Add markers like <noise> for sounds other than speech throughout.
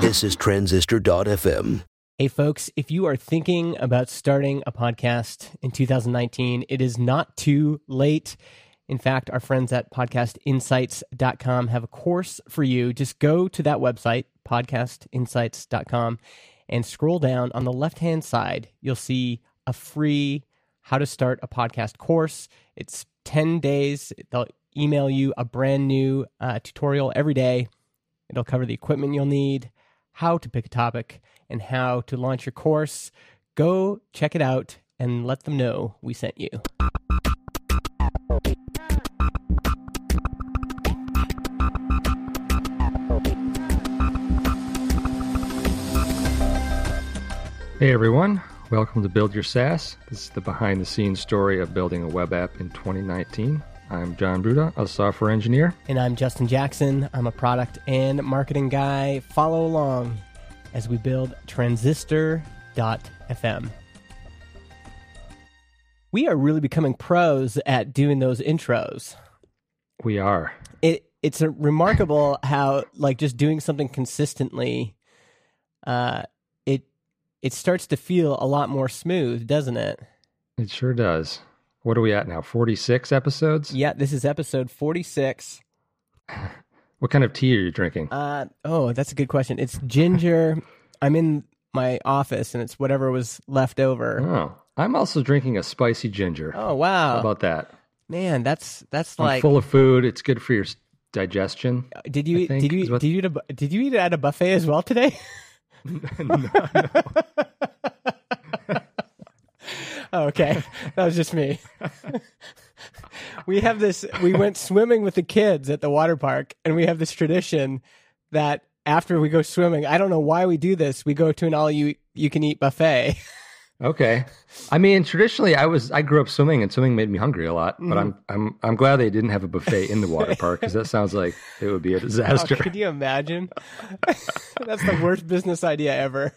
This is Transistor.fm. Hey, folks, if you are thinking about starting a podcast in 2019, it is not too late. In fact, our friends at podcastinsights.com have a course for you. Just go to that website, podcastinsights.com, and scroll down on the left hand side. You'll see a free how to start a podcast course. It's 10 days. They'll email you a brand new uh, tutorial every day. It'll cover the equipment you'll need, how to pick a topic, and how to launch your course. Go check it out and let them know we sent you. Hey everyone, welcome to Build Your SaaS. This is the behind the scenes story of building a web app in 2019. I'm Jon Buda, a software engineer. And I'm Justin Jackson. I'm a product and marketing guy. Follow along as we build transistor.fm. We are really becoming pros at doing those intros. We are. It it's a remarkable <laughs> how like just doing something consistently uh it it starts to feel a lot more smooth, doesn't it? It sure does. What are we at now? 46 episodes? Yeah, this is episode 46. <sighs> What kind of tea are you drinking? Uh oh, that's a good question. It's ginger. <laughs> I'm in my office and it's whatever was left over. Oh, I'm also drinking a spicy ginger. Oh wow. How about that? Man, that's that's I'm like full of food. It's good for your digestion. Did you think, did you what- did you eat a, did you eat it at a buffet as well today? <laughs> <laughs> Oh, okay, <laughs> that was just me. we have this. We went swimming with the kids at the water park, and we have this tradition that after we go swimming, I don't know why we do this. We go to an all you you can eat buffet. Okay. I mean, traditionally, I was I grew up swimming, and swimming made me hungry a lot. But I'm mm-hmm. I'm I'm glad they didn't have a buffet in the water <laughs> park because that sounds like it would be a Oh, disaster. could you imagine? <laughs> That's the worst business idea ever.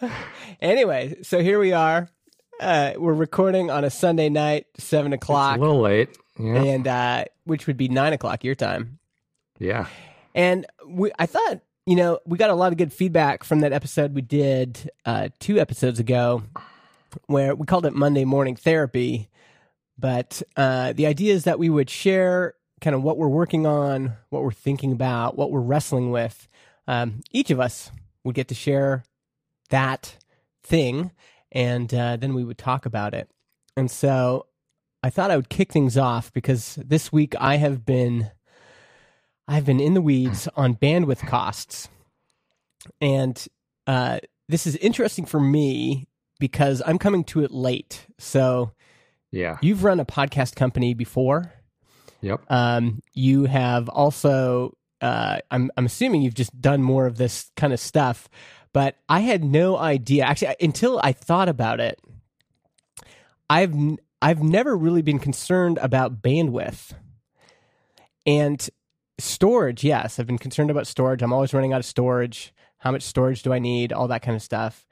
<laughs> anyway, so here we are. Uh, we're recording on a Sunday night, seven It's o'clock, a little late. Yeah. and uh, which would be nine o'clock your time. yeah. And we, I thought, you know, we got a lot of good feedback from that episode we did uh, two episodes ago, where we called it Monday Morning Therapy. But uh, the idea is that we would share kind of what we're working on, what we're thinking about, what we're wrestling with. Um, each of us would get to share that thing, and uh, then we would talk about it. And so I thought I would kick things off because this week I have been I've been in the weeds <clears throat> on bandwidth costs. And uh, this is interesting for me because I'm coming to it late. So Yeah. you've run a podcast company before. Yep. Um, you have also, uh, I'm, I'm assuming you've just done more of this kind of stuff, but I had no idea. Actually, until I thought about it, I've I've never really been concerned about bandwidth and storage. Yes, I've been concerned about storage. I'm always running out of storage. How much storage do I need? All that kind of stuff.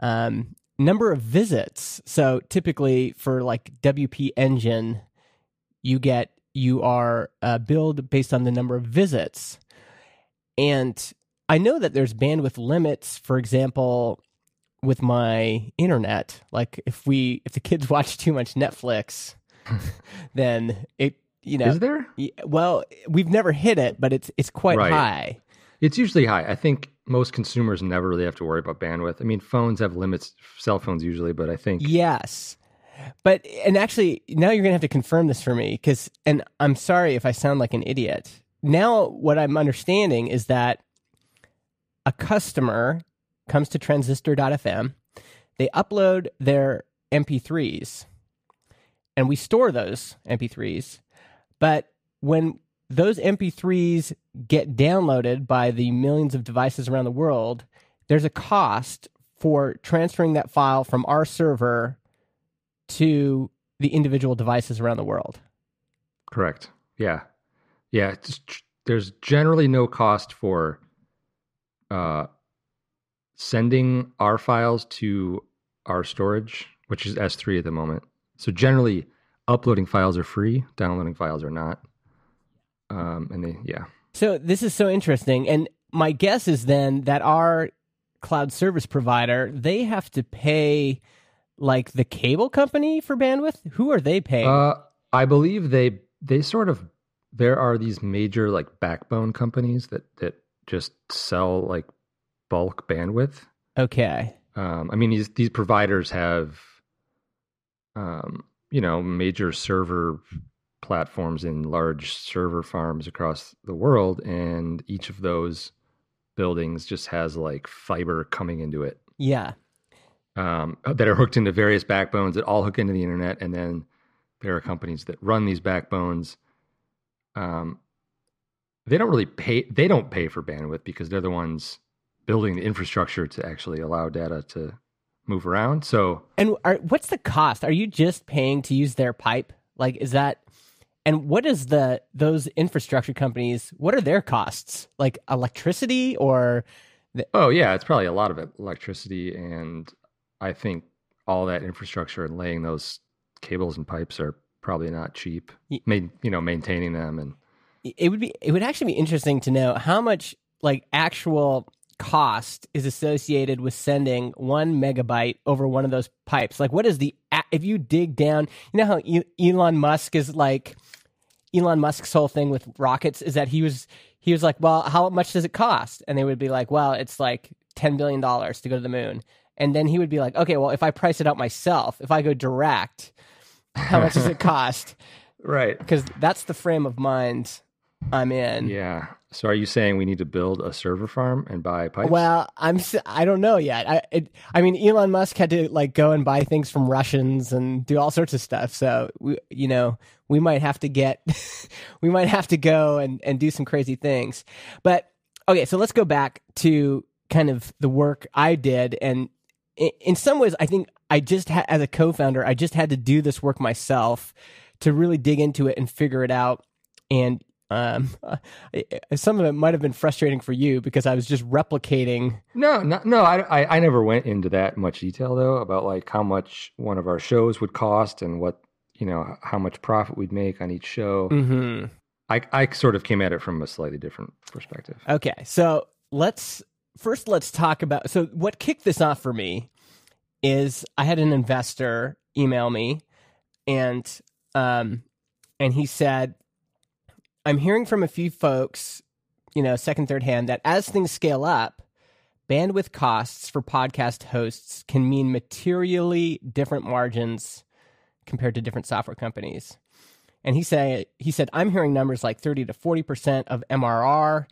Um, number of visits. So typically for like WP Engine, you get you are uh, billed based on the number of visits, and I know that there's bandwidth limits. For example, with my internet, like if we if the kids <laughs> watch too much Netflix, <laughs> then it you know Is there? well we've never hit it, but it's it's quite Right. high. It's usually high. I think most consumers never really have to worry about bandwidth. I mean, phones have limits, cell phones usually, but I think Yes. But and actually now you're going to have to confirm this for me cuz and I'm sorry if I sound like an idiot. Now what I'm understanding is that a customer comes to transistor.fm, they upload their MP3s and we store those MP3s. But when those MP3s get downloaded by the millions of devices around the world, there's a cost for transferring that file from our server to the individual devices around the world. correct. Yeah, yeah. There's generally no cost for uh, sending our files to our storage, which is S3 at the moment. So generally, uploading files are free, downloading files are not. Um, and they, yeah, So this is so interesting. And my guess is then that our cloud service provider, they have to pay like the cable company for bandwidth. Who are they paying? Uh, I believe they they sort of there are these major like backbone companies that that just sell like bulk bandwidth. okay. Um, I mean these these providers have um, you know major server platforms in large server farms across the world, and each of those buildings just has like fiber coming into it Yeah. um, that are hooked into various backbones that all hook into the internet, and then there are companies that run these backbones. Um, they don't really pay. They don't pay for bandwidth because they're the ones building the infrastructure to actually allow data to move around. So And are, what's the cost? Are you just paying to use their pipe? Like, is that? And what is the those infrastructure companies? What are their costs? Like electricity or? Oh yeah, it's probably a lot of it, electricity, and I think all that infrastructure and laying those cables and pipes are probably not cheap. Ye- Main, you know, maintaining them and It would be. It would actually be interesting to know how much like actual cost is associated with sending one megabyte over one of those pipes. Like, what is the if you dig down? You know how Elon Musk is like. Elon Musk's whole thing with rockets is that he was he was like, well, how much does it cost? And they would be like, well, it's like ten billion dollars to go to the moon. And then he would be like, okay, well, if I price it out myself, if I go direct, <laughs> how much does it <laughs> cost? right. Because that's the frame of mind I'm in. Yeah. So are you saying we need to build a server farm and buy pipes? Well, I'm I don't know yet. I it, I mean, Elon Musk had to like go and buy things from Russians and do all sorts of stuff. So we, you know, we might have to get, <laughs> we might have to go and and do some crazy things. But okay, so let's go back to kind of the work I did, and in, in some ways, I think I just ha- as a co-founder, I just had to do this work myself to really dig into it and figure it out. And um, <laughs> some of it might have been frustrating for you because I was just replicating. no, no, no. I, I, I never went into that much detail though about like how much one of our shows would cost and what you know how much profit we'd make on each show. Mm-hmm. I, I sort of came at it from a slightly different perspective. Okay, so let's first let's talk about. So what kicked this off for me is I had an investor email me, and um, and he said, "I'm hearing from a few folks, you know, second third hand, that as things scale up." Bandwidth costs for podcast hosts can mean materially different margins compared to different software companies. And he said he said I'm hearing numbers like 30 to 40% of MRR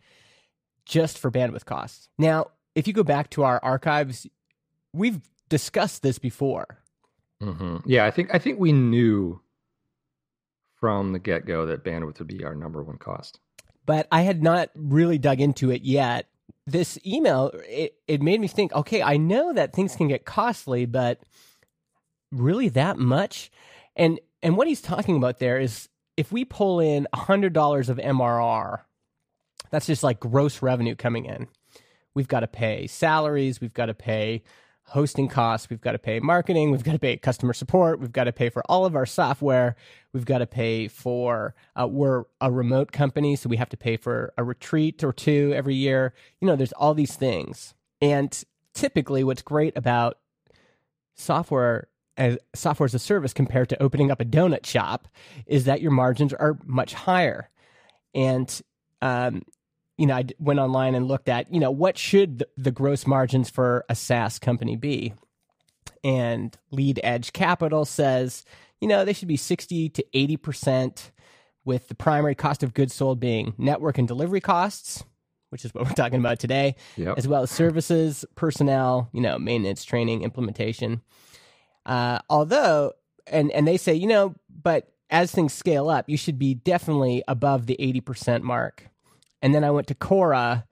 just for bandwidth costs. Now, if you go back to our archives, we've discussed this before. hmm Yeah, I think I think we knew from the get go that bandwidth would be our number one cost. but I had not really dug into it yet. This email, it, it made me think, okay, I know that things can get costly, but really that much? And and what he's talking about there is if we pull in $100 of MRR, that's just like gross revenue coming in. We've got to pay salaries, we've got to pay hosting costs, we've got to pay marketing, we've got to pay customer support, we've got to pay for all of our software, we've got to pay for uh, we're a remote company, so we have to pay for a retreat or two every year. You know, there's all these things, and typically, what's great about software as software as a service compared to opening up a donut shop is that your margins are much higher, and um, you know, I went online and looked at, you know, what should the, gross margins for a SaaS company be? And Lead Edge Capital says, you know, they should be 60 to 80%, with the primary cost of goods sold being network and delivery costs, which is what we're talking about today, Yep. as well as services, personnel, you know, maintenance, training, implementation. Uh, although, and and they say, you know, but as things scale up, you should be definitely above the 80% mark. And then I went to Quora,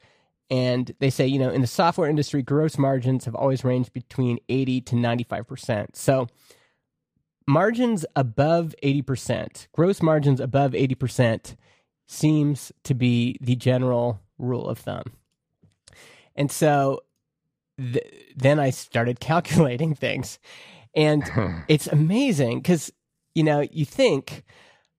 and they say, you know, in the software industry, gross margins have always ranged between 80 to 95%. So margins above 80%, gross margins above 80% seems to be the general rule of thumb. And so th- then I started <laughs> calculating things. And <laughs> it's amazing because, you know, you think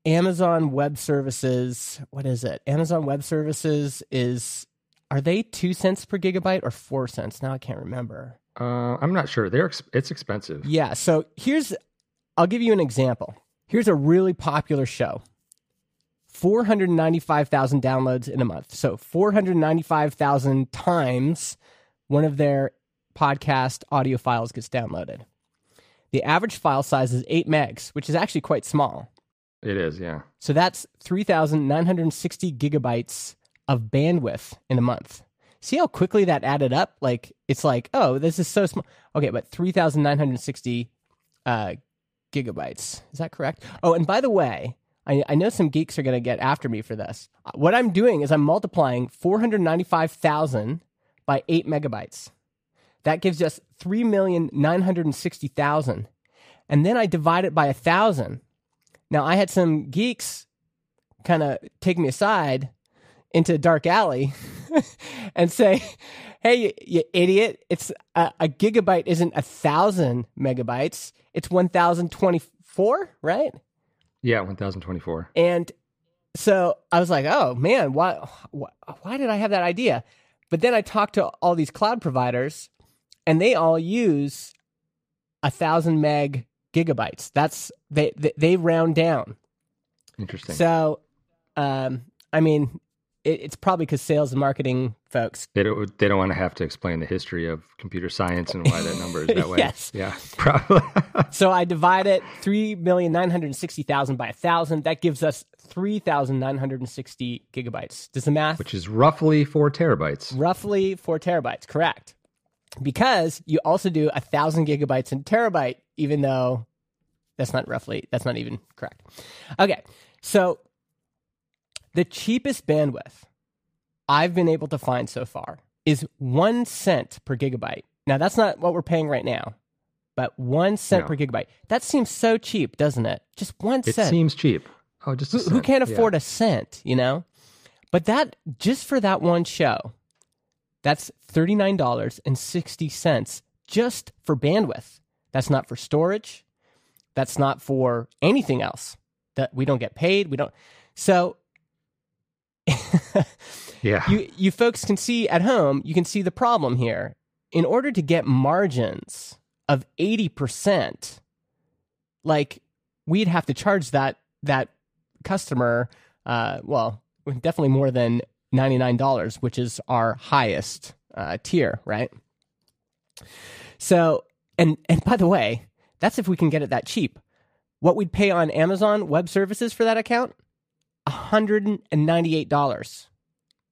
Amazon Web Services, what is it? Amazon Web Services is are they 2 cents per gigabyte or 4 cents? Now I can't remember. Uh, I'm not sure. They're ex- it's expensive. Yeah, so here's I'll give you an example. Here's a really popular show. 495,000 downloads in a month. So 495,000 times one of their podcast audio files gets downloaded. The average file size is 8 megs, which is actually quite small. It is, yeah. So that's 3,960 gigabytes of bandwidth in a month. See how quickly that added up? Like, it's like, oh, this is so small. Okay, but 3,960 uh, gigabytes. Is that correct? Oh, and by the way, I, I know some geeks are going to get after me for this. What I'm doing is I'm multiplying 495,000 by 8 megabytes. That gives us 3,960,000. And then I divide it by a 1,000. Now, I had some geeks kind of take me aside into a dark alley <laughs> and say, hey, you, you idiot, it's a, a, gigabyte isn't a thousand megabytes, it's 1024, right? Yeah, 1024. And so I was like, oh man, why, why, why did I have that idea? But then I talked to all these cloud providers and they all use a thousand meg gigabytes. That's they, they, they round down. Interesting. So, um, I mean, it, it's probably because sales and marketing folks they don't they don't want to have to explain the history of computer science and why that number is that <laughs> way. yes. Yeah. Probably. <laughs> so I divide it three million nine hundred sixty thousand by a thousand. That gives us three thousand nine hundred sixty gigabytes. Does the math? Which is roughly four terabytes. Roughly four terabytes. Correct. Because you also do a thousand gigabytes in terabyte, even though that's not roughly. That's not even correct. Okay. So the cheapest bandwidth I've been able to find so far is one cent per gigabyte. Now, that's not what we're paying right now, but one cent No. per gigabyte. That seems so cheap, doesn't it? Just one It cent. seems cheap. Oh, just who, who can't Yeah. afford a cent, you know? But that, just for that one show, that's $39.60 just for bandwidth. That's not for storage. That's not for anything else. That we don't get paid. We don't. So <laughs> Yeah. you you folks can see at home, you can see the problem here. In order to get margins of 80%, like we'd have to charge that that customer uh well, definitely more than $99, which is our highest uh, tier, right? So, and and by the way, that's if we can get it that cheap. What we'd pay on Amazon Web Services for that account? $198.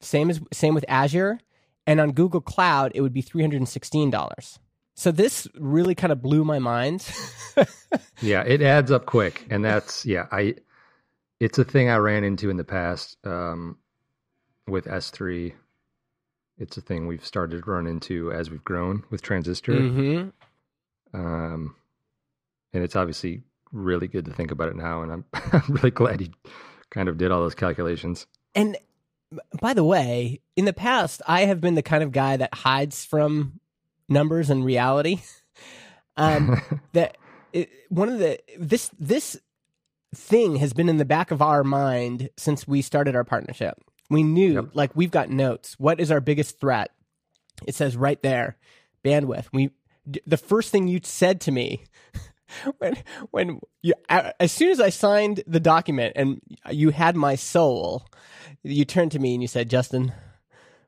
Same as same with Azure, and on Google Cloud it would be $316. So this really kind of blew my mind. <laughs> Yeah, it adds up quick, and that's yeah. I it's a thing I ran into in the past um, with S three. It's a thing we've started to run into as we've grown with Transistor, hmm um, and it's obviously really good to think about it now. And I'm <laughs> I'm really glad you kind of did all those calculations. And by the way, in the past, I have been the kind of guy that hides from numbers and reality. <laughs> Um, <laughs> that it, one of the this this thing has been in the back of our mind since we started our partnership. We knew, Yep. like, we've got notes. What is our biggest threat? It says right there, bandwidth. We the first thing you said to me <laughs> when when you as soon as I signed the document and you had my soul, you turned to me and you said, "Justin,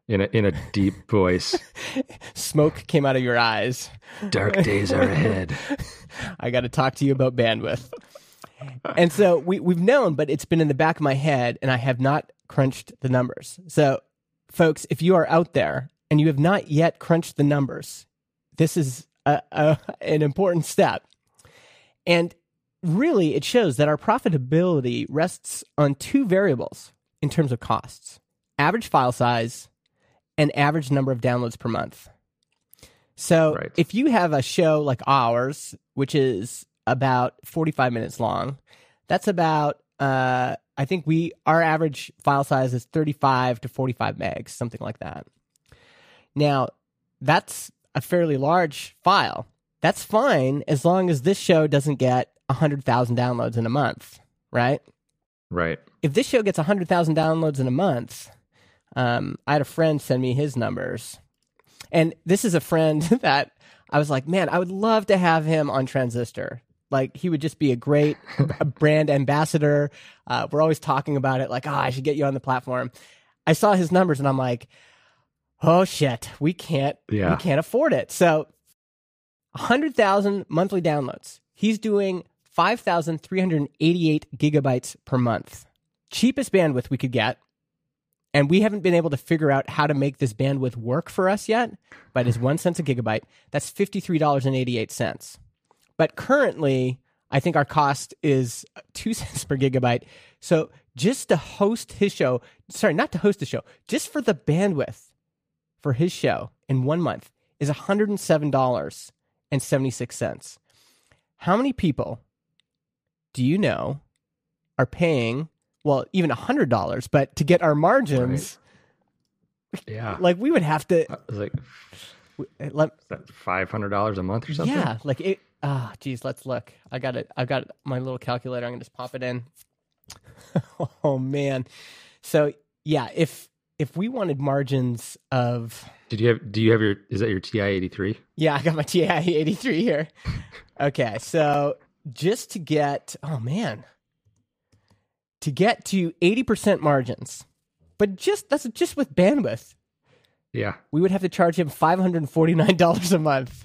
in a in a deep voice, <laughs> smoke came out of your eyes. dark days are ahead. <laughs> I got to talk to you about bandwidth." and so we we've known, but it's been in the back of my head, and I have not crunched the numbers. So, folks, if you are out there and you have not yet crunched the numbers, this is a, a, an important step. And really, it shows that our profitability rests on two variables in terms of costs average file size and average number of downloads per month. So, Right. if you have a show like ours, which is about 45 minutes long, that's about, uh, I think we, our average file size is 35 to 45 megs, something like that. Now, that's a fairly large file. That's fine as long as this show doesn't get 100,000 downloads in a month, right? Right. If this show gets 100,000 downloads in a month, um, I had a friend send me his numbers. And this is a friend <laughs> that I was like, man, I would love to have him on Transistor. Like, he would just be a great <laughs> brand ambassador. Uh, we're always talking about it, like, oh, I should get you on the platform. I saw his numbers and I'm like, oh shit, we can't, Yeah. we can't afford it. So, 100,000 monthly downloads. He's doing 5,388 gigabytes per month. Cheapest bandwidth we could get. And we haven't been able to figure out how to make this bandwidth work for us yet, but it's one cent a gigabyte. That's $53.88. But currently, I think our cost is two <laughs> cents per gigabyte. So just to host his show, sorry, not to host the show, just for the bandwidth for his show in one month is $107.76. How many people do you know are paying, well, even $100, but to get our margins, Yeah. like we would have to, Uh, like let, is that five hundred dollars a month or something. Yeah, like it. Ah, geez, let's look. I got it. I got my little calculator. I'm gonna just pop it in. <laughs> oh man. So yeah, if if we wanted margins of Did you have? Do you have your? Is that your TI eighty three? yeah, I got my <laughs> TI 83 here. Okay, so just to get oh man, to get to 80% margins, but just that's just with bandwidth, Yeah. we would have to charge him $549 a month.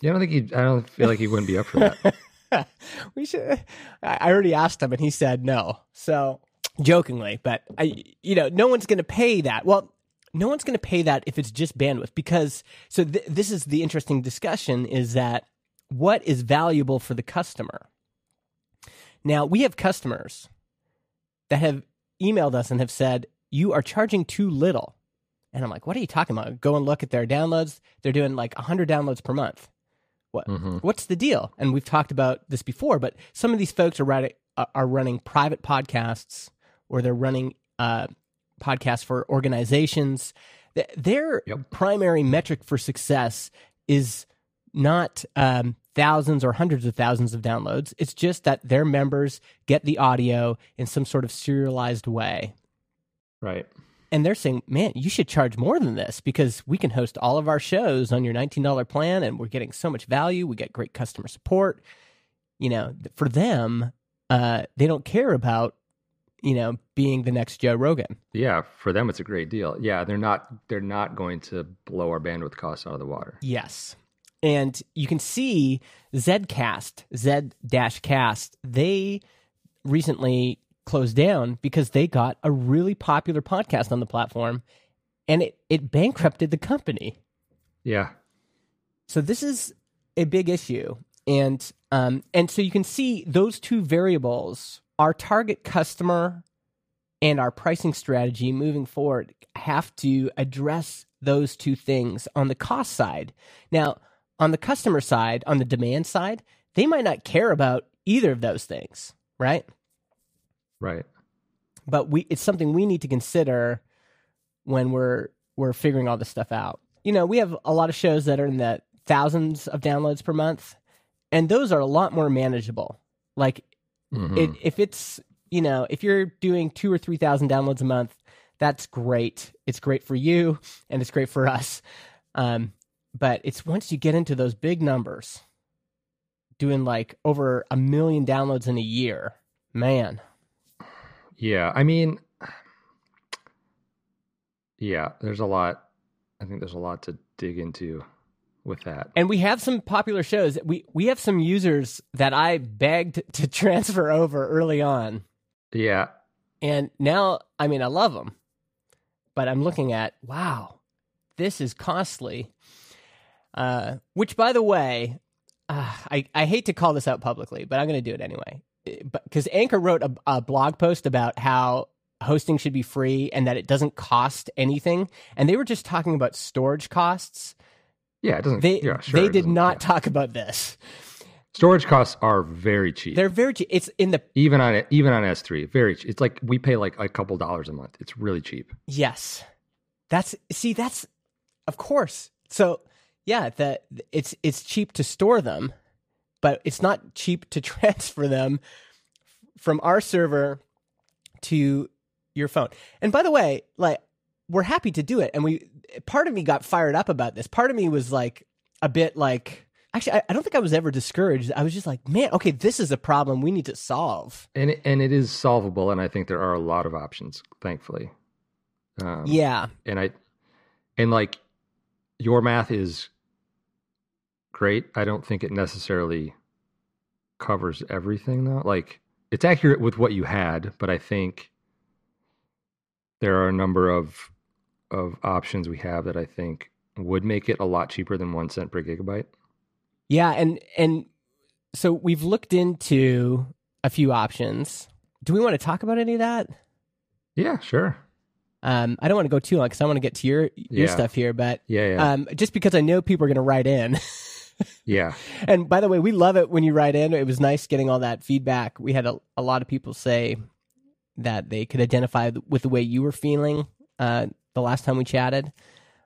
Yeah. I don't think he. I don't feel like he wouldn't be up for that. <laughs> we should. I already asked him, and he said no. So jokingly, but I, you know, no one's going to pay that. Well, no one's going to pay that if it's just bandwidth because. So th- this is the interesting discussion: is that what is valuable for the customer? Now we have customers that have emailed us and have said you are charging too little. And I'm like, what are you talking about? Go and look at their downloads. They're doing like 100 downloads per month. What Mhm. what's the deal? And we've talked about this before, but some of these folks are writing, are running private podcasts or they're running uh, podcasts for organizations. Their Yep. primary metric for success is not um, thousands or hundreds of thousands of downloads. It's just that their members get the audio in some sort of serialized way Right. and they're saying, "Man, you should charge more than this because we can host all of our shows on your $19 plan and we're getting so much value. We get great customer support." You know, for them, uh, they don't care about, you know, being the next Joe Rogan. Yeah. For them, it's a great deal. Yeah. They're not. They're not going to blow our bandwidth costs out of the water. Yes. And you can see Zcast, Z dash cast, they recently closed down because they got a really popular podcast on the platform and it, it bankrupted the company. Yeah. So this is a big issue, and um, and so you can see those two variables, our target customer and our pricing strategy moving forward, have to address those two things on the cost side. Now, on the customer side, on the demand side, they might not care about either of those things, right? Right. but we it's something we need to consider when we're we're figuring all this stuff out. You know, we have a lot of shows that are in the thousands of downloads per month, and those are a lot more manageable. Like Mhm. it, if it's you know if you're doing two or three thousand downloads a month, that's great. It's great for you, and it's great for us. Um, but it's once you get into those big numbers, doing like over a million downloads in a year, man. Yeah, I mean, yeah, there's a lot. I think there's a lot to dig into with that. And we have some popular shows. We we have some users that I begged <laughs> to transfer over early on, Yeah, and now I mean I love them, but I'm looking at wow, this is costly. Uh, which, by the way, uh, I I hate to call this out publicly, but I'm going to do it anyway. Because Anchor wrote a, a blog post about how hosting should be free and that it doesn't cost anything, and they were just talking about storage costs. Yeah, it doesn't. They yeah, sure, they did not yeah. talk about this. Storage costs are very cheap. They're very cheap. It's in the even on even on S3, very. cheap. It's like we pay like a couple dollars a month. It's really cheap. yes. That's see. That's of course. So yeah, that it's it's cheap to store them, but it's not cheap to <laughs> transfer them from our server to your phone. And by the way, like we're happy to do it. And we part of me got fired up about this. Part of me was like a bit like actually I, I don't think I was ever discouraged. I was just like, man, okay, this is a problem we need to solve. And it, and it is solvable, and I think there are a lot of options, thankfully. Um, Yeah. and I and like your math is great. I don't think it necessarily covers everything though. Like it's accurate with what you had, but I think there are a number of of options we have that I think would make it a lot cheaper than 1 cent per gigabyte. Yeah, and and so we've looked into a few options. Do we want to talk about any of that? Yeah, sure. Um, I don't want to go too long because I want to get to your your Yeah. stuff here, but Yeah, yeah. um, just because I know people are going to write in. <laughs> yeah. and by the way, we love it when you write in. It was nice getting all that feedback. We had a, a lot of people say that they could identify with the way you were feeling uh, the last time we chatted.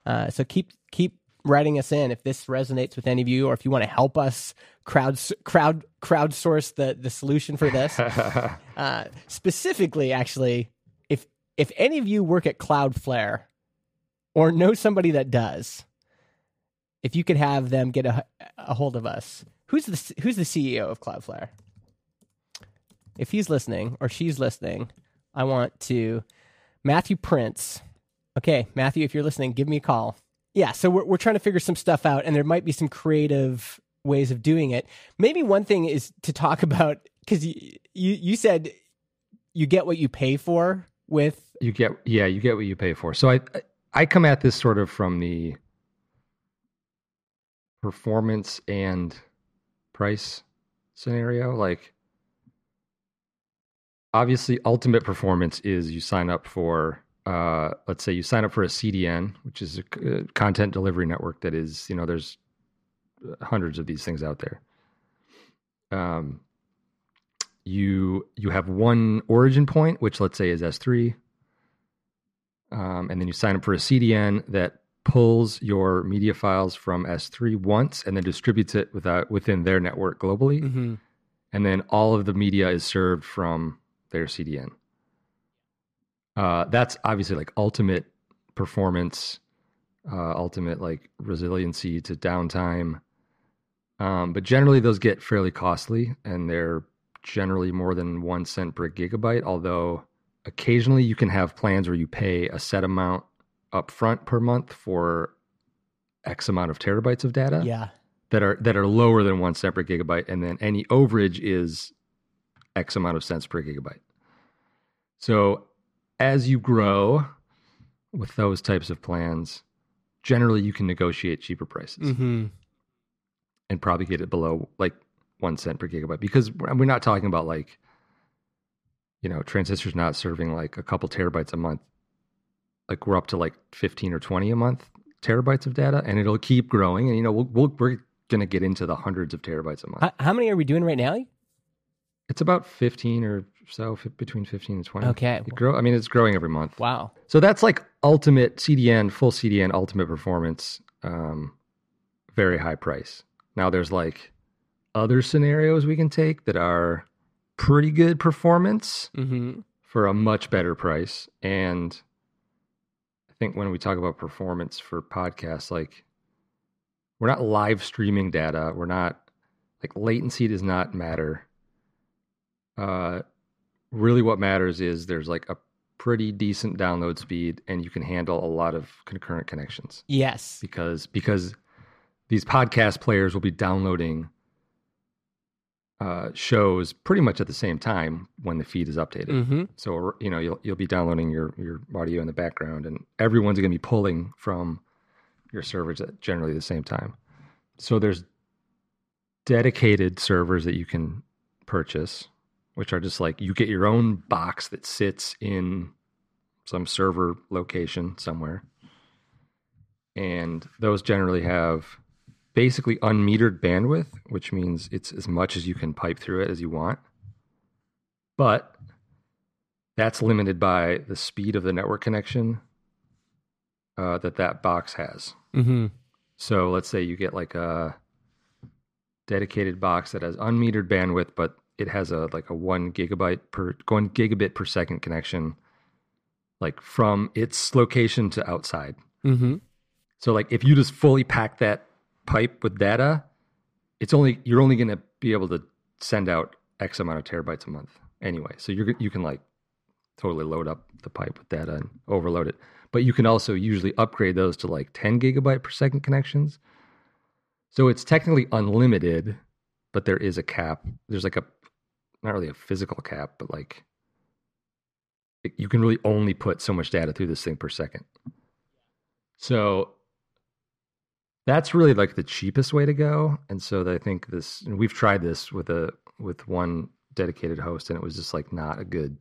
Uh, so keep keep writing us in if this resonates with any of you, or if you want to help us crowd crowd crowdsource the the solution for this. <laughs> uh, specifically, actually, if if any of you work at Cloudflare or know somebody that does, if you could have them get a, a hold of us, who's the who's the CEO of Cloudflare? If he's listening or she's listening, I want to Matthew Prince. Okay, Matthew, if you're listening, give me a call. Yeah, so we're we're trying to figure some stuff out, and there might be some creative ways of doing it. Maybe one thing is to talk <laughs> about because you, you you said you get what you pay for with you get yeah you get what you pay for so i I- i come at this sort of from the performance and price scenario like obviously ultimate performance is you sign up for uh let's say you sign up for a cdn which is a uh, content delivery network that is you know there's hundreds of these things out there. Um you you have one origin point which let's say is s3 um, and then you sign up for a cdn that pulls your media files from s3 once and then distributes it without within their network globally. Mm-hmm. and then all of the media is served from their cdn uh, that's obviously like ultimate performance uh, ultimate like resiliency to downtime um, but generally those get fairly costly and they're generally more than one cent per gigabyte although occasionally you can have plans where you pay a set amount up front per month for x amount of terabytes of data yeah that are that are lower than one cent per gigabyte, and then any overage is X amount of cents per gigabyte. So as you grow with those types of plans, generally you can negotiate cheaper prices. Mm-hmm. and probably get it below like one cent per gigabyte. Because we're not talking about like you know transistors not serving like a couple terabytes a month. Like we're up to like 15 or 20 a month terabytes of data and it'll keep growing. And you know we'll, we'll, we're going to get into the hundreds of terabytes a month. How, how many are we doing right now it's about 15 or so f- between 15 and 20 Okay. it grow i mean it's growing every month wow so that's like ultimate CDN, full CDN, ultimate performance, um, very high price. Now there's like other scenarios we can take that are pretty good performance mm-hmm. for a much better price. And I think when we talk about performance for podcasts, like we're not live streaming data. We're not like latency does not matter. Uh, really, what matters is there's like a pretty decent download speed, and you can handle a lot of concurrent connections yes because because these podcast players will be downloading uh, shows pretty much at the same time when the feed is updated. mm-hmm. So you know you'll you'll be downloading your your audio in the background, and everyone's going to be pulling from your servers at generally the same time. So there's dedicated servers that you can purchase, which are just like you get your own box that sits in some server location somewhere, and those generally have basically unmetered bandwidth, which means it's as much as you can pipe through it as you want. But that's limited by the speed of the network connection uh, that that box has. Mm-hmm. So let's say you get like a dedicated box that has unmetered bandwidth, but it has a like a one gigabyte per one gigabit per second connection, like from its location to outside. Mm-hmm. So like if you just fully pack that pipe with data, it's only you're only going to be able to send out X amount of terabytes a month anyway. So you're you can like totally load up the pipe with data and overload it. But you can also usually upgrade those to like 10 gigabyte per second connections. So it's technically unlimited, but there is a cap. There's like a not really a physical cap, but like it, you can really only put so much data through this thing per second. So that's really like the cheapest way to go. And so I think this, and we've tried this with a with one dedicated host, and it was just like not a good.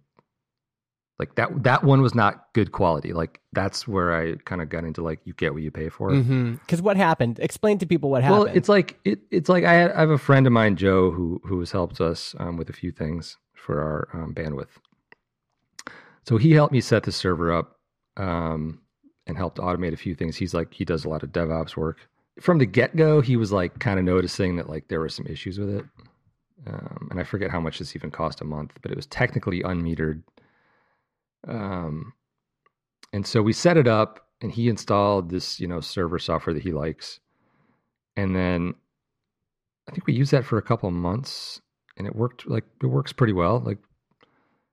Like that that one was not good quality. Like that's where I kind of got into like you get what you pay for. Because mm-hmm. what happened? Explain to people what happened. Well, it's like it, it's like I, had, I have a friend of mine, Joe, who who has helped us um, with a few things for our um, bandwidth. So he helped me set the server up um, and helped automate a few things. He's like he does a lot of DevOps work. From the get go, he was like kind of noticing that like there were some issues with it, um, and I forget how much this even cost a month, but it was technically unmetered. Um, and so we set it up, and he installed this you know server software that he likes, and then I think we used that for a couple of months, and it worked like it works pretty well. Like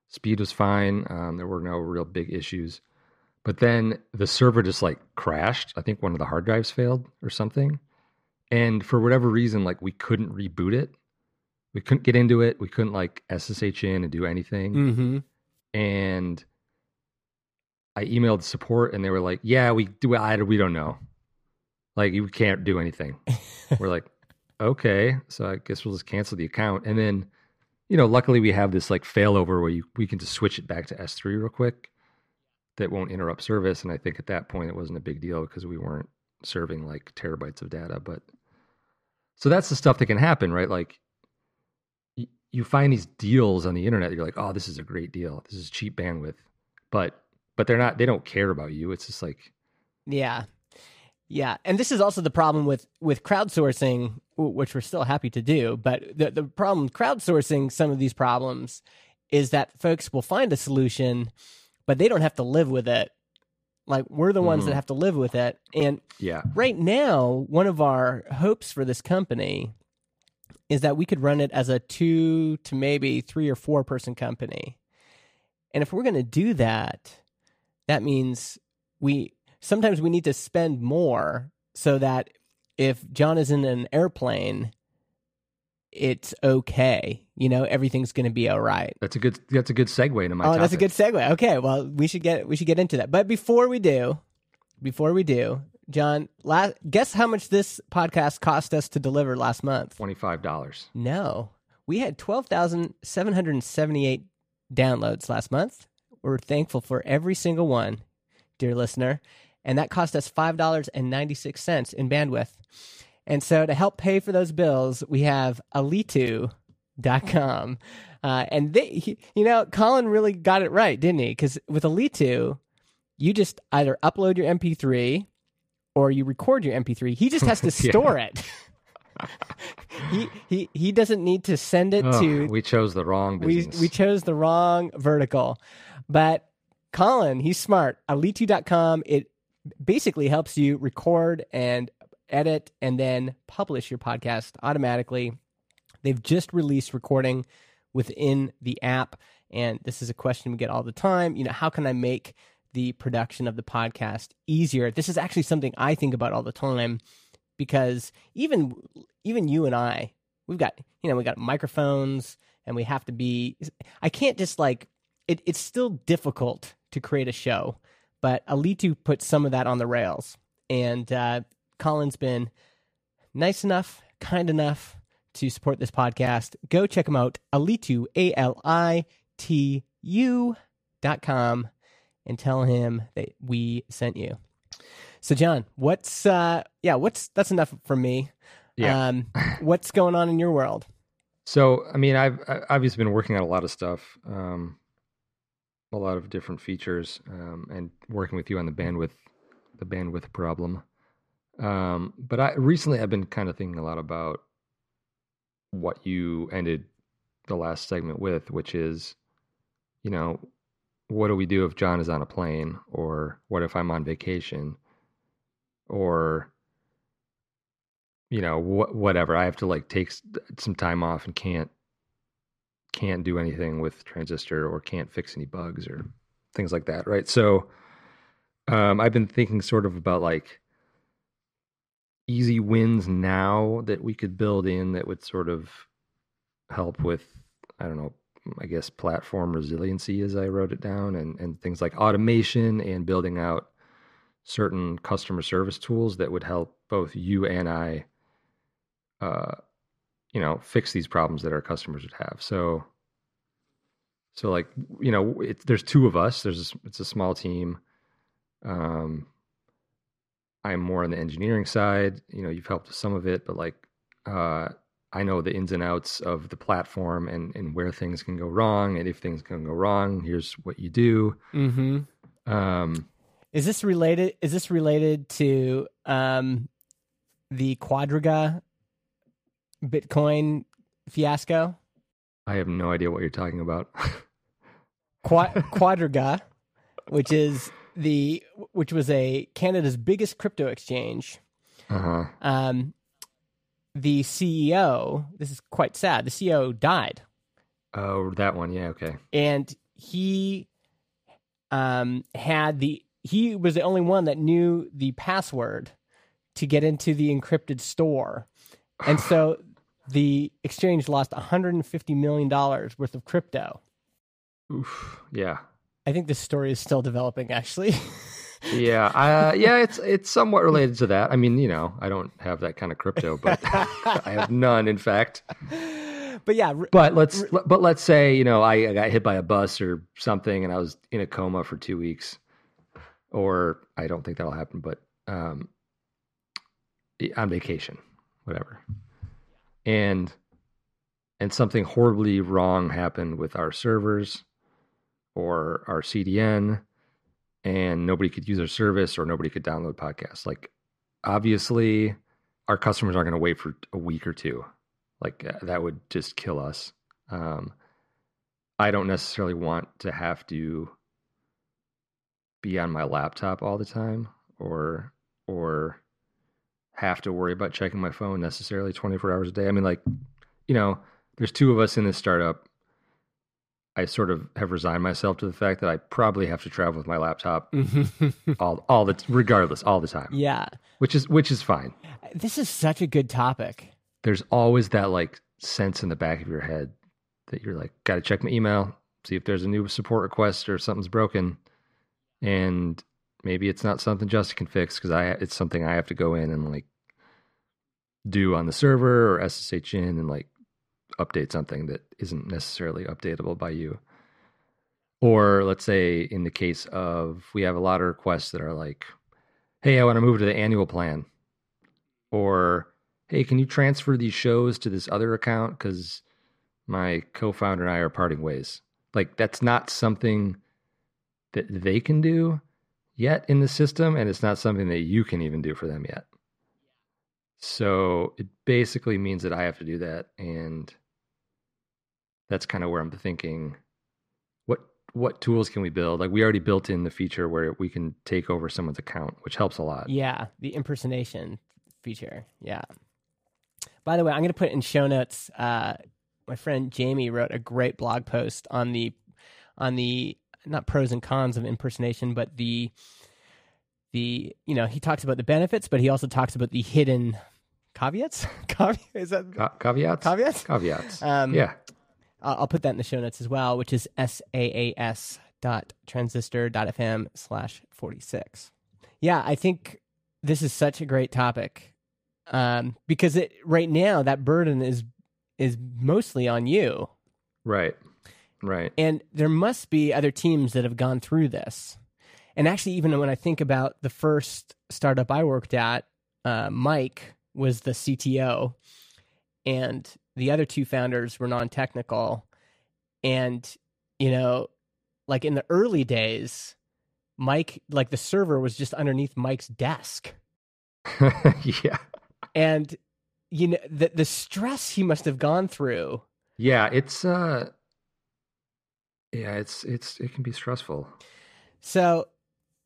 speed was fine. Um, there were no real big issues. But then the server just like crashed. I think one of the hard drives failed or something. And for whatever reason, like we couldn't reboot it. We couldn't get into it. We couldn't like SSH in and do anything. Mm-hmm. And I emailed support and they were like, yeah, we do. I, we don't know. Like you can't do anything. <laughs> we're like, okay. So I guess we'll just cancel the account. And then, you know, luckily we have this like failover where you, we can just switch it back to S3 real quick that won't interrupt service. And I think at that point it wasn't a big deal because we weren't serving like terabytes of data. But so that's the stuff that can happen, right? Like you find these deals on the internet. You're like, oh, this is a great deal. This is cheap bandwidth, but but they're not. They don't care about you. It's just like, yeah, yeah. And this is also the problem with with crowdsourcing, which we're still happy to do. But the the problem with crowdsourcing some of these problems is that folks will find a solution but they don't have to live with it. Like we're the ones Mhm. that have to live with it. And yeah, right now, one of our hopes for this company is that we could run it as a two to maybe three or four person company. And if we're going to do that, that means we sometimes we need to spend more so that if John is in an airplane, it's okay. You know, everything's going to be all right. that's a good. That's a good segue into my. Oh, that's a good segue. Okay, well, we should get we should get into that. But before we do, before we do, John, last, guess how much this podcast cost us to deliver last month? Twenty five dollars. No, we had twelve thousand seven hundred seventy-eight downloads last month. We're thankful for every single one, dear listener, and that cost us five dollars and ninety-six cents in bandwidth. And so, to help pay for those bills, we have Alitu.com. <laughs> Uh, and they, he- you know, Colin really got it right, didn't he? Because with Alitu, you just either upload your MP3 or you record your MP3. He just has to <laughs> store it. <laughs> he he he doesn't need to send it Oh, to. we chose the wrong We we chose the wrong vertical, but Colin, he's smart. Alitu.com. It basically helps you record and edit and then publish your podcast automatically. They've just released recording within the app. And this is a question we get all the time. You know, how can I make the production of the podcast easier? This is actually something I think about all the time because even even you and I, we've got you know, we got microphones and we have to be I can't just like it, it's still difficult to create a show, but Alitu put some of that on the rails. And uh, Colin's been nice enough, kind enough to support this podcast. Go check him out, Alitu, A L I T U dot com, and tell him that we sent you. So, John, what's, uh, yeah, what's, that's enough from me. Yeah. Um, what's going on in your world? So, I mean, I've I- obviously been working on a lot of stuff, um, a lot of different features, um, and working with you on the bandwidth, the bandwidth problem. Um, but I recently I've been kind of thinking a lot about what you ended the last segment with, which is, you know, what do we do if John is on a plane, or what if I'm on vacation, or you know, wh- whatever. I have to like take some time off and can't can't do anything with transistor or can't fix any bugs or things like that, right? So um, I've been thinking sort of about like easy wins now that we could build in that would sort of help with I don't know, I guess platform resiliency as I wrote it down and and things like automation and building out certain customer service tools that would help both you and I uh you know fix these problems that our customers would have. So so like you know it, there's two of us there's it's a small team um i'm more on the engineering side you know you've helped with some of it but like uh i know the ins and outs of the platform and and where things can go wrong and if things can go wrong here's what you do Mm-hmm. um Is this related? Is this related to um, the Quadriga Bitcoin fiasco? i have no idea what you're talking about <laughs> Qua- Quadriga, which is the which was a Canada's biggest crypto exchange. uh-huh Um, the CEO. This is quite sad. The CEO died, oh that one yeah okay and he um, had the he was the only one that knew the password to get into the encrypted store, and so <sighs> the exchange lost 150 million dollars worth of crypto. Oof. yeah I think this story is still developing, actually. <laughs> yeah uh, yeah it's it's somewhat related to that i mean you know i don't have that kind of crypto but <laughs> i have none in fact but yeah, r- But let's but let's say you know I, I got hit by a bus or something, and I was in a coma for two weeks, or I don't think that'll happen, but um, on vacation, whatever, and and something horribly wrong happened with our servers or our CDN, and nobody could use our service or nobody could download podcasts. Like, obviously, our customers aren't going to wait for a week or two like uh, that would just kill us um i don't necessarily want to have to be on my laptop all the time or or have to worry about checking my phone necessarily 24 hours a day. I mean like you know there's two of us in this startup. I sort of have resigned myself to the fact that i probably have to travel with my laptop <laughs> all all the regardless all the time. Yeah. which is which is fine. This is such a good topic. there's always that like sense in the back of your head that you're like, got to check my email, see if there's a new support request or something's broken, and maybe it's not something Justin can fix because I it's something I have to go in and like do on the server or SSH in and like update something that isn't necessarily updatable by you. Or let's say in the case of we have a lot of requests that are like, hey, I want to move to the annual plan. Or hey, can you transfer these shows to this other account? Because my co founder and I are parting ways. Like, that's not something that they can do yet in the system, and it's not something that you can even do for them yet. So it basically means that I have to do that. And that's kind of where I'm thinking what what tools can we build? Like we already built in the feature where we can take over someone's account, which helps a lot. Yeah, the impersonation feature. Yeah. By the way, I'm going to put in show notes. Uh, my friend Jamie wrote a great blog post on the on the not pros and cons of impersonation, but the the you know he talks about the benefits, but he also talks about the hidden caveats. <laughs> Caveat is that Ca- caveats? caveats? Caveats. Um, yeah. I'll, put that in the show notes as well, which is saas dot transistor dot fm slash forty six. Yeah, I think this is such a great topic um, because it right now that burden is is mostly on you, Right. Right. and there must be other teams that have gone through this. And actually, even when I think about the first startup I worked at, uh, Mike was the CTO, and the other two founders were non technical. And, you know, like in the early days, Mike, like the server was just underneath Mike's desk. <laughs> yeah. And, you know, the, the stress he must have gone through Yeah, it's uh yeah, it's it's it can be stressful. So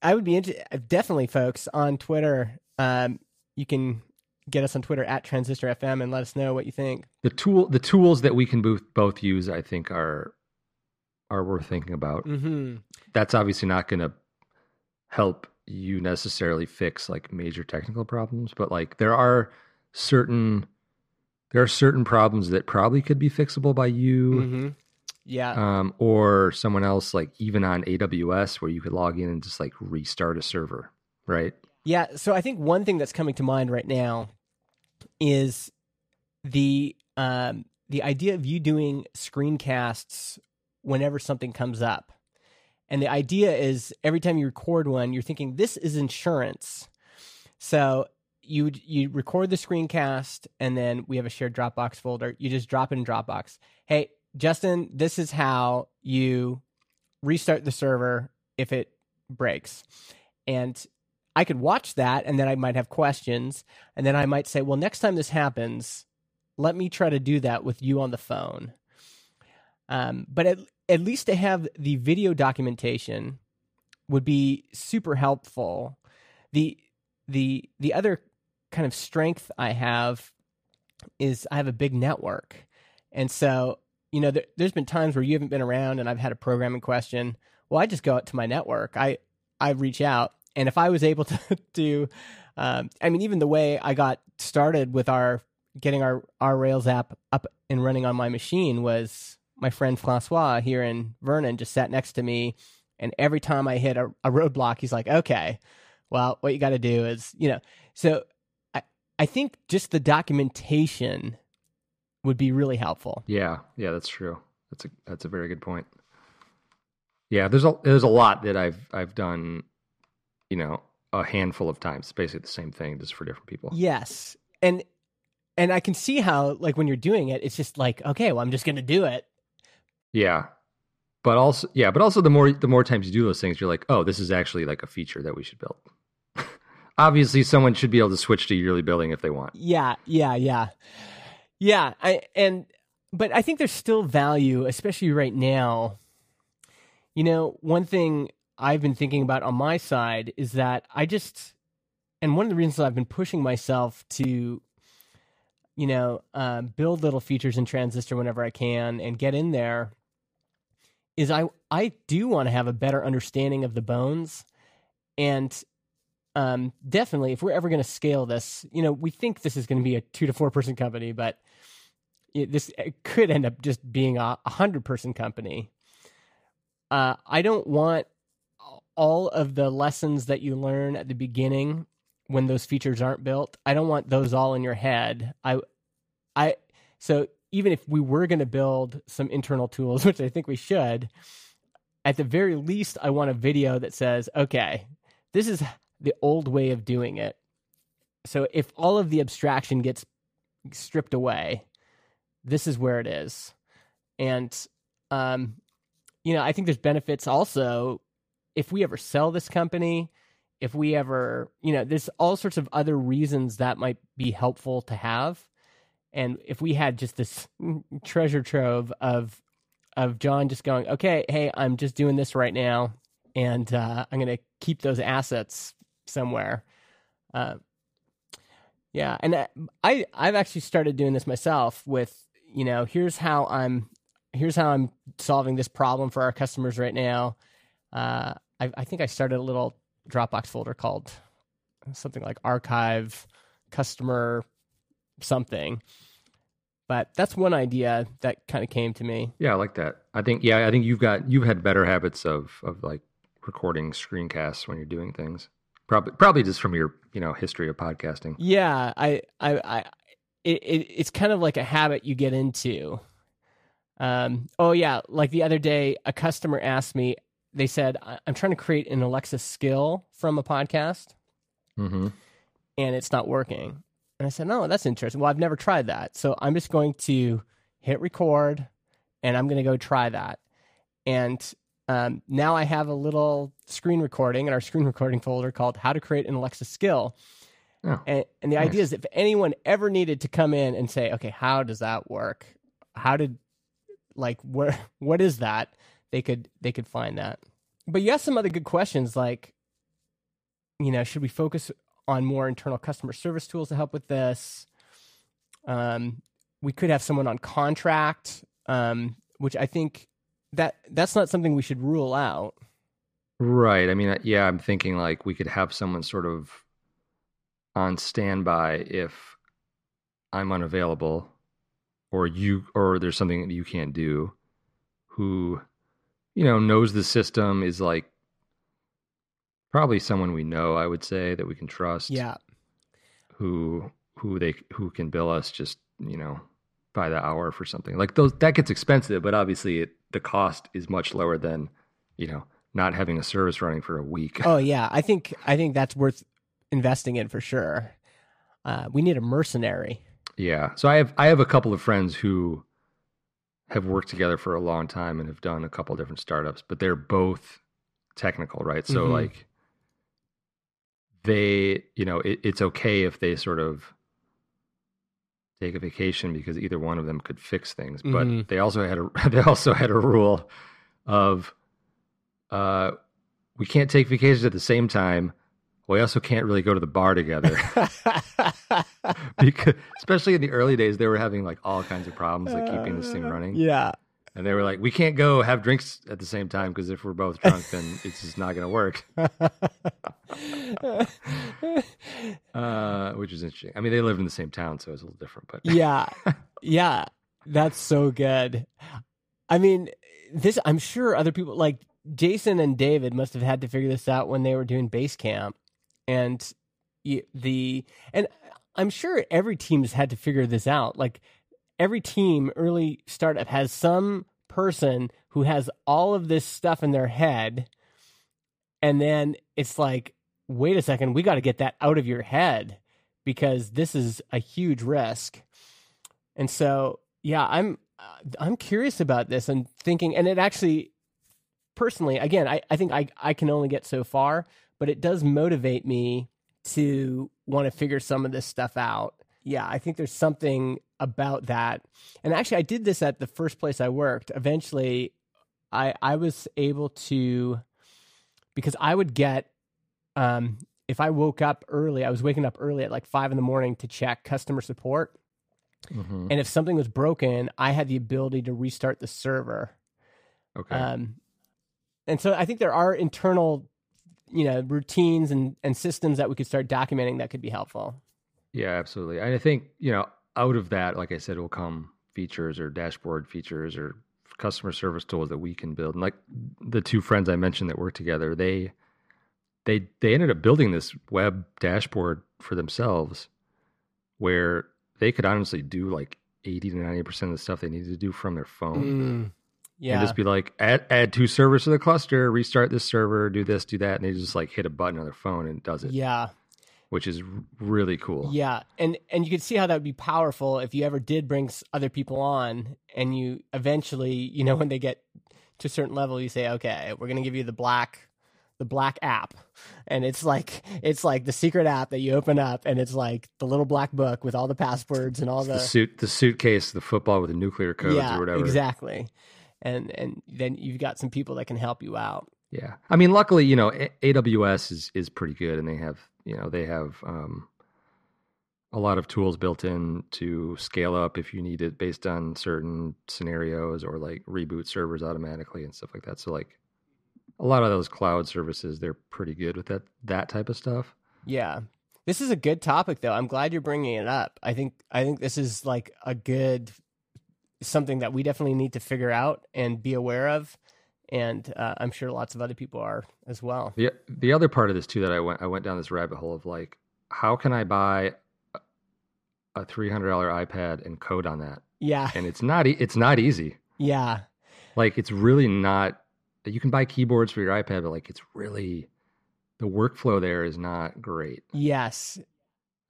I would be into definitely, folks, on Twitter. Um, you can get us on Twitter at Transistor FM and let us know what you think. The tool the tools that we can both both use, I think, are are worth thinking about. Mm-hmm. That's obviously not going to help you necessarily fix like major technical problems, but like there are certain there are certain problems that probably could be fixable by you. Mm-hmm. Yeah. Um, or someone else, like even on AWS, where you could log in and just like restart a server, right? Yeah. So I think one thing that's coming to mind right now is the um, the idea of you doing screencasts whenever something comes up. And the idea is every time you record one, you're thinking this is insurance. So you you record the screencast and then we have a shared Dropbox folder. You just drop it in Dropbox. Hey, Justin, this is how you restart the server if it breaks. And I could watch that and then I might have questions. And then I might say, well, next time this happens, let me try to do that with you on the phone. Um, but at, at least to have the video documentation would be super helpful. The the the other kind of strength I have is I have a big network. And so you know, there, has been times where you haven't been around and I've had a programming question. Well, I just go out to my network. I I reach out, and if I was able <laughs> to do, um, I mean, even the way I got started with our getting our our Rails app up and running on my machine was my friend Francois here in Vernon just sat next to me, and every time I hit a, a roadblock, he's like, "Okay, well, what you got to do is, you know." So I I think just the documentation would be really helpful. Yeah, yeah, that's true. That's a that's a very good point. Yeah, there's a there's a lot that I've I've done, you know, a handful of times. basically the same thing, just for different people. Yes, and and I can see how like when you're doing it, it's just like okay, well, I'm just gonna do it. Yeah, but also yeah, but also the more the more times you do those things, you're like, oh, this is actually like a feature that we should build. <laughs> Obviously, someone should be able to switch to yearly billing if they want. Yeah, yeah, yeah. Yeah, I and but I think there's still value, especially right now. You know, one thing I've been thinking about on my side is that I just and one of the reasons I've been pushing myself to you know, uh, build little features in Transistor whenever I can and get in there is I I do want to have a better understanding of the bones and um, definitely if we're ever going to scale this, you know, we think this is going to be a two to four person company, but this could end up just being a hundred person company. Uh, I don't want all of the lessons that you learn at the beginning when those features aren't built. I don't want those all in your head. I, I, so even if we were going to build some internal tools, <laughs> which I think we should, at the very least, I want a video that says, okay, this is the old way of doing it. So if all of the abstraction gets stripped away, this is where it is. And, um, you know, I think there's benefits also if we ever sell this company, if we ever, you know, there's all sorts of other reasons that might be helpful to have. And if we had just this <laughs> treasure trove of of Jon just going, okay, hey, I'm just doing this right now, and uh, I'm going to keep those assets somewhere. Uh, yeah, and uh, I I've actually started doing this myself with you know, here's how I'm here's how I'm solving this problem for our customers right now. Uh, I, I think I started a little Dropbox folder called something like archive customer something. But that's one idea that kind of came to me. Yeah, I like that. I think yeah, I think you've got you've had better habits of of like recording screencasts when you're doing things. Probably probably just from your, you know, history of podcasting. Yeah, I I it, it it's kind of like a habit you get into. Um, oh yeah, like the other day, a customer asked me. They said, "I'm trying to create an Alexa skill from a podcast, mm-hmm. and it's not working." And I said, "No, that's interesting. Well, I've never tried that, so I'm just going to hit record, and I'm going to go try that." And um, now I have a little screen recording in our screen recording folder called "How to Create an Alexa Skill." Oh, and, and the nice. idea is if anyone ever needed to come in and say, okay, how does that work? How did like where <laughs> what is that? They could they could find that. But you asked some other good questions like, you know, should we focus on more internal customer service tools to help with this? Um, we could have someone on contract, um, which I think that that's not something we should rule out. Right. I mean, uh, yeah, I'm thinking like we could have someone sort of on standby if I'm unavailable or you or there's something that you can't do who you know knows the system is like probably someone we know, I would say that we can trust. Yeah. Who who they who can bill us just, you know, by the hour for something. Like those that gets expensive, but obviously it, the cost is much lower than, you know, not having a service running for a week. Oh yeah, I think I think that's worth investing in for sure. Uh, we need a mercenary. Yeah. So I have I have a couple of friends who have worked together for a long time and have done a couple different startups, but they're both technical, right? So Mhm. like they, you know, it, it's okay if they sort of take a vacation because either one of them could fix things, but Mhm. they also had a <laughs> they also had a rule of uh we can't take vacations at the same time. We also can't really go to the bar together <laughs> <laughs> because especially in the early days they were having like all kinds of problems like keeping this thing running yeah. and they were like we can't go have drinks at the same time because if we're both drunk then it's just not going to work uh, which is interesting i mean they lived in the same town so it's a little different but yeah. <laughs> Yeah. That's so good. I mean, this I'm sure other people like Jason and David must have had to figure this out when they were doing Basecamp. And the and I'm sure every team has had to figure this out. Like every team early startup has some person who has all of this stuff in their head and then it's like wait a second, we got to get that out of your head because this is a huge risk. And so, yeah, I'm uh, I'm curious about this and thinking, and it actually, personally, again, I, I think I I can only get so far, but it does motivate me to want to figure some of this stuff out. Yeah, I think there's something about that. And actually, I did this at the first place I worked. Eventually, I I was able to because I would get um if I woke up early, I was waking up early at like five in the morning to check customer support. Mhm. And if something was broken, I had the ability to restart the server. okay Um, and so I think there are internal, you know, routines and, and systems that we could start documenting that could be helpful. yeah absolutely and i think you know out of that like i said will come features or dashboard features or customer service tools that we can build and like the two friends i mentioned that work together they they they ended up building this web dashboard for themselves where they could honestly do like 80 to 90% of the stuff they needed to do from their phone Mm, yeah. and just be like add add two servers to the cluster restart this server do this do that and they just like hit a button on their phone and it does it yeah. which is really cool Yeah. And, and you could see how that would be powerful if you ever did bring other people on and you eventually, you know, when they get to a certain level, you say, okay, we're going to give you the black, the black app. And it's like, it's like the secret app that you open up and it's like the little black book with all the passwords and all the the, suit the suitcase the football with the nuclear codes yeah, or whatever exactly. And, and then you've got some people that can help you out. yeah i mean luckily you know A- aws is is pretty good and they have you know they have um a lot of tools built in to scale up if you need it based on certain scenarios or like reboot servers automatically and stuff like that so like a lot of those cloud services they're pretty good with that that type of stuff Yeah. This is a good topic though. I'm glad you're bringing it up. I think I think this is like a good something that we definitely need to figure out and be aware of and uh, I'm sure lots of other people are as well. The the other part of this too that I went I went down this rabbit hole of like how can I buy a- a three hundred dollar iPad and code on that Yeah. and it's not e- it's not easy Yeah. like it's really not you can buy keyboards for your iPad but like it's really the workflow there is not great Yes.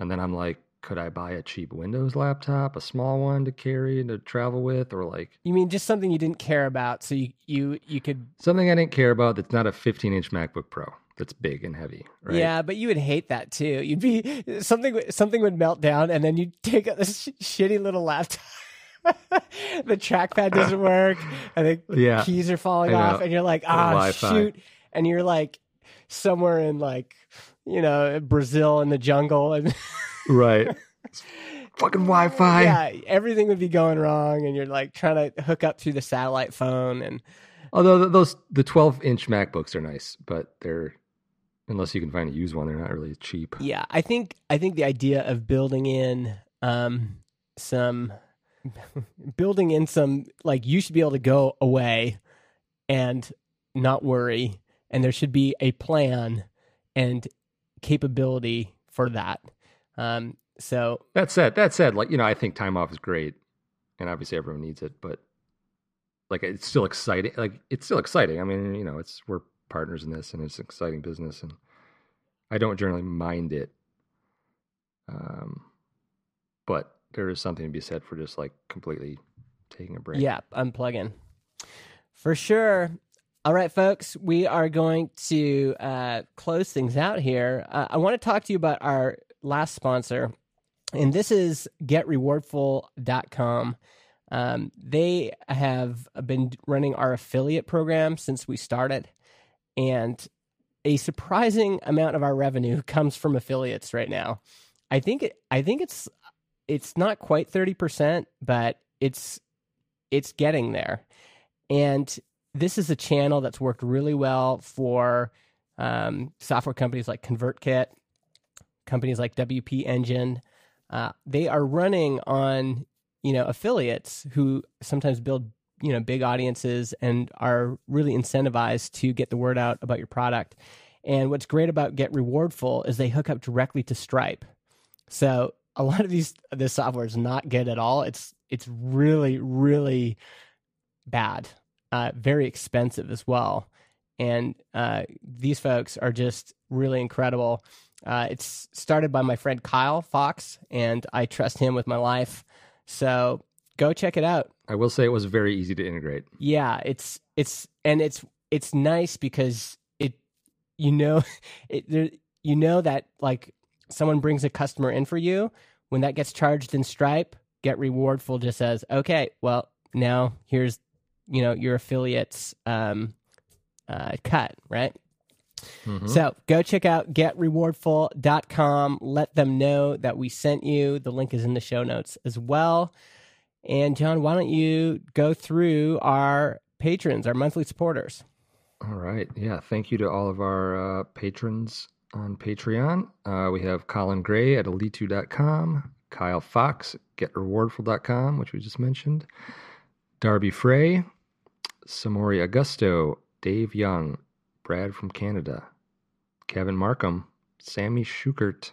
and then I'm like could I buy a cheap Windows laptop a small one to carry and to travel with or like You mean just something you didn't care about so you you you could something I didn't care about that's not a 15 inch MacBook Pro that's big and heavy right Yeah, but you would hate that too. You'd be something something would melt down and then you'd take a <laughs> sh- shitty little laptop <laughs> the trackpad doesn't work, and the Yeah, keys are falling off, and you're like, ah, shoot, and you're like somewhere in like you know Brazil in the jungle, and <laughs> right. Fucking Wi-Fi. yeah, everything would be going wrong, and you're like trying to hook up through the satellite phone, and Although th- those the 12 inch MacBooks are nice, but they're unless you can find a used one, they're not really cheap. Yeah, I think I think the idea of building in um some building in some like you should be able to go away and not worry and there should be a plan and capability for that. Um so That said, that said, like you know, I think time off is great, and obviously everyone needs it, but like it's still exciting. Like it's still exciting. I mean, you know, it's we're partners in this, and it's an exciting business, and I don't generally mind it. Um, but there is something to be said for just like completely taking a break. yeah, unplugging. For sure. All right, folks, we are going to uh, close things out here. Uh, I want to talk to you about our last sponsor, and this is getrewardful.com. Um, they have been running our affiliate program since we started, and a surprising amount of our revenue <laughs> comes from affiliates right now. I think it, I think it's it's not quite thirty percent, but it's it's getting there. And this is a channel that's worked really well for um, software companies like ConvertKit, companies like WP Engine. Uh, they are running on you know affiliates who sometimes build you know big audiences and are really incentivized to get the word out about your product. And what's great about Get Rewardful is they hook up directly to Stripe. So a lot of these this software is not good at all. It's it's really really bad, uh, very expensive as well. And uh, these folks are just really incredible. Uh, it's started by my friend Kyle Fox, and I trust him with my life. So go check it out. I will say it was very easy to integrate. Yeah, it's it's and it's it's nice because it you know <laughs> it there, you know that like someone brings a customer in for you when that gets charged in Stripe, get rewardful just says, "Okay, well, now here's you know your affiliates um uh cut, right?" Mhm. So go check out getrewardful.com. Let them know that we sent you. The link is in the show notes as well. And Jon, why don't you go through our patrons, our monthly supporters? All right. Yeah. Thank you to all of our uh, patrons on Patreon. Uh, we have Colin Gray at alitu.com, Kyle Fox at getrewardful.com, which we just mentioned, Darby Frey, Samori Augusto, Dave Young, Brad from Canada, Kevin Markham, Sammy Schukert,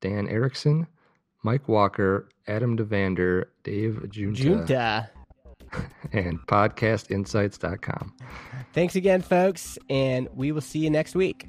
Dan Erickson, Mike Walker, Adam Devander, Dave Junta, Junta. <laughs> and podcastinsights.com. Thanks again, folks, and we will see you next week.